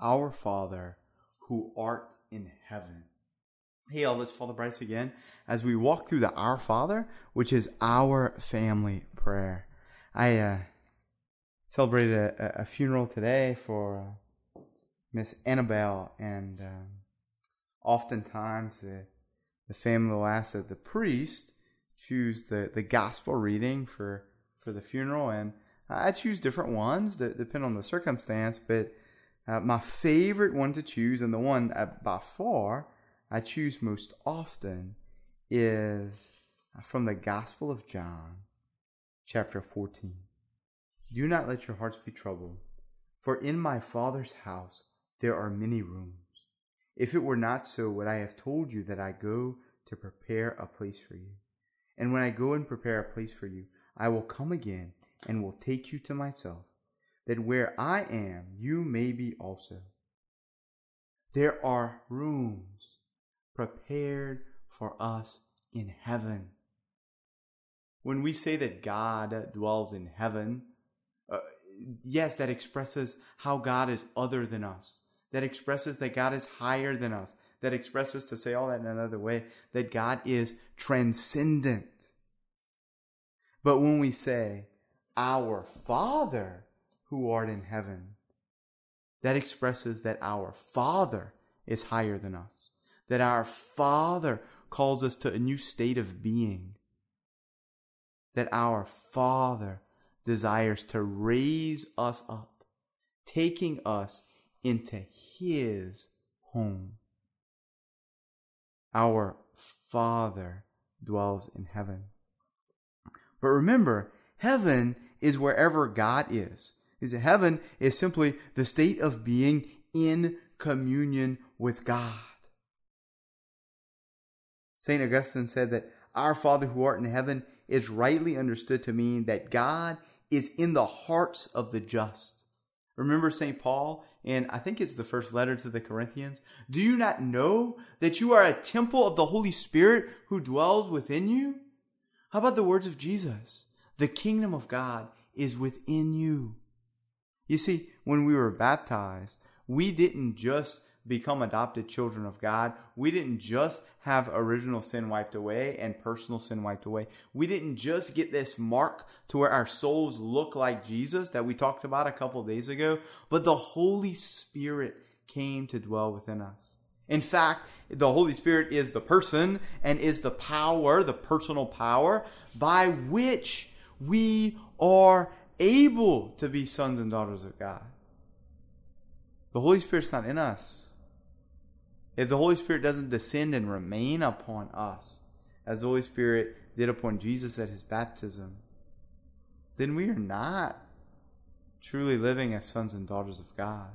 Our Father who art in heaven. Hey, all, let's follow Bryce again as we walk through the Our Father, which is our family prayer. I uh, celebrated a, a, funeral today for uh, Miss Annabelle, and um, oftentimes the, the family will ask that the priest choose the, the gospel reading for, for the funeral, and I choose different ones that depend on the circumstance, but uh, my favorite one to choose, and the one uh, by far I choose most often, is from the Gospel of John, chapter 14. Do not let your hearts be troubled, for in my Father's house there are many rooms. If it were not so, would I have told you that I go to prepare a place for you? And when I go and prepare a place for you, I will come again and will take you to myself that where I am, you may be also. There are rooms prepared for us in heaven. When we say that God dwells in heaven, uh, yes, that expresses how God is other than us. That expresses that God is higher than us. That expresses, to say all that in another way, that God is transcendent. But when we say, Our Father who art in heaven. That expresses that our Father is higher than us, that our Father calls us to a new state of being, that our Father desires to raise us up, taking us into His home. Our Father dwells in heaven. But remember, heaven is wherever God is. Because heaven is simply the state of being in communion with God. St. Augustine said that our Father who art in heaven is rightly understood to mean that God is in the hearts of the just. Remember St. Paul, and I think it's the first letter to the Corinthians. Do you not know that you are a temple of the Holy Spirit who dwells within you? How about the words of Jesus? The kingdom of God is within you. You see, when we were baptized, we didn't just become adopted children of God. We didn't just have original sin wiped away and personal sin wiped away. We didn't just get this mark to where our souls look like Jesus that we talked about a couple days ago, but the Holy Spirit came to dwell within us. In fact, the Holy Spirit is the person and is the power, the personal power by which we are able to be sons and daughters of God. The Holy Spirit's not in us. If the Holy Spirit doesn't descend and remain upon us, as the Holy Spirit did upon Jesus at his baptism, then we are not truly living as sons and daughters of God.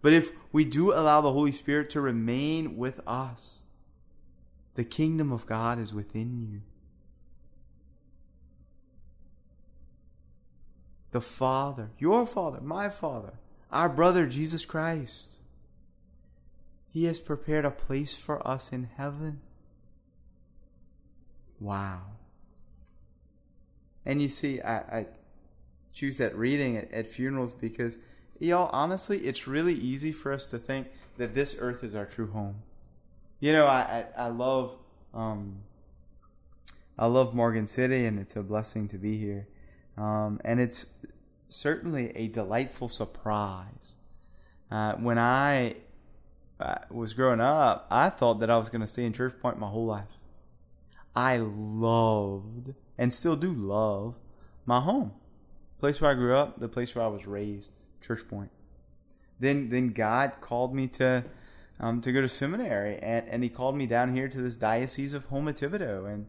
But if we do allow the Holy Spirit to remain with us, the kingdom of God is within you. The Father, your Father, my Father, our brother Jesus Christ. He has prepared a place for us in heaven. Wow. And you see, I, I choose that reading at, at funerals because, y'all, honestly, it's really easy for us to think that this earth is our true home. You know, I, I, I love um, I love Morgan City, and it's a blessing to be here. Um, and it's certainly a delightful surprise. Uh, when I uh, was growing up, I thought that I was going to stay in Church Point my whole life. I loved and still do love my home, place where I grew up, the place where I was raised, Church Point. Then, then God called me to um, to go to seminary, and, and He called me down here to this diocese of Houma-Thibodaux, and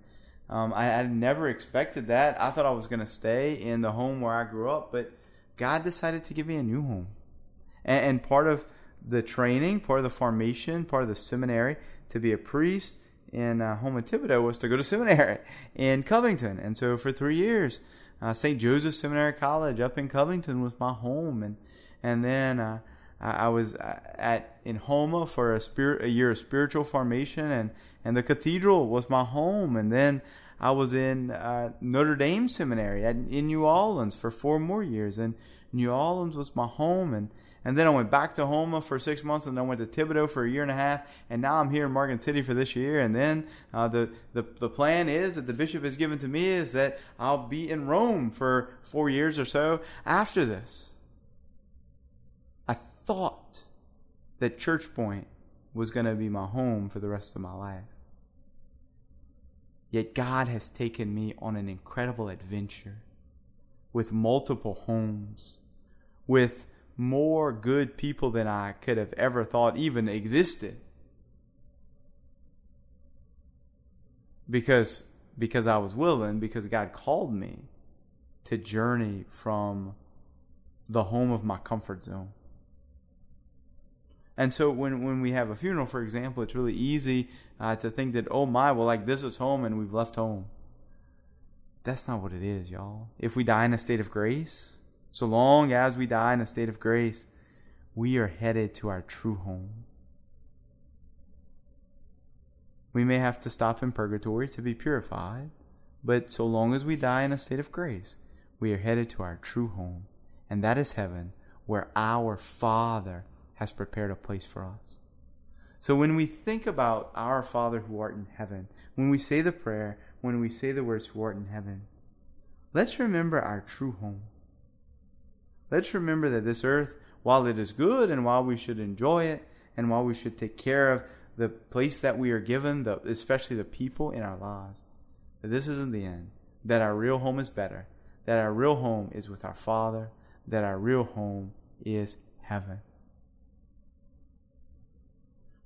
um, I had never expected that. I thought I was going to stay in the home where I grew up, but God decided to give me a new home. And, and part of the training, part of the formation, part of the seminary to be a priest in uh, Houma-Thibodaux was to go to seminary in Covington. And so for three years, uh, St. Joseph Seminary College up in Covington was my home. And, and then uh, I was at in Houma for a spirit a year of spiritual formation, and and the cathedral was my home. And then I was in uh, Notre Dame Seminary at, in New Orleans for four more years, and New Orleans was my home. And And then I went back to Houma for six months, and then I went to Thibodaux for a year and a half, and now I'm here in Morgan City for this year. And then uh, the, the the plan is that the bishop has given to me is that I'll be in Rome for four years or so after this. Thought that Church Point was going to be my home for the rest of my life. Yet God has taken me on an incredible adventure with multiple homes, with more good people than I could have ever thought even existed. Because because I was willing, because God called me to journey from the home of my comfort zone. And so when, when we have a funeral, for example, it's really easy uh, to think that, oh my, well, like this is home and we've left home. That's not what it is, y'all. If we die in a state of grace, so long as we die in a state of grace, we are headed to our true home. We may have to stop in purgatory to be purified, but so long as we die in a state of grace, we are headed to our true home, and that is heaven, where our Father has prepared a place for us. So when we think about our Father who art in heaven, when we say the prayer, when we say the words who art in heaven, let's remember our true home. Let's remember that this earth, while it is good and while we should enjoy it and while we should take care of the place that we are given, the, especially the people in our lives, that this isn't the end, that our real home is better, that our real home is with our Father, that our real home is heaven.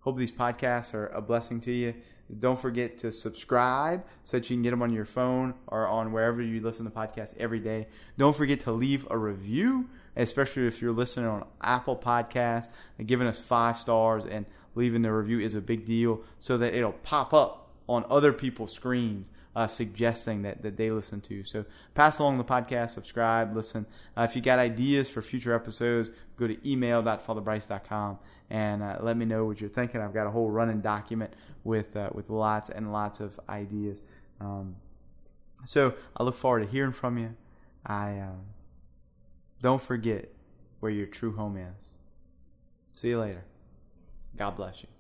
Hope these podcasts are a blessing to you. Don't forget to subscribe so that you can get them on your phone or on wherever you listen to podcasts every day. Don't forget to leave a review, especially if you're listening on Apple Podcasts giving us five stars and leaving the review is a big deal so that it'll pop up on other people's screens uh, suggesting that, that they listen to. So pass along the podcast, subscribe, listen. Uh, if you got ideas for future episodes, go to email.fatherbryce.com and uh, let me know what you're thinking. I've got a whole running document with uh, with lots and lots of ideas. Um, so I look forward to hearing from you. I um, don't forget where your true home is. See you later. God bless you.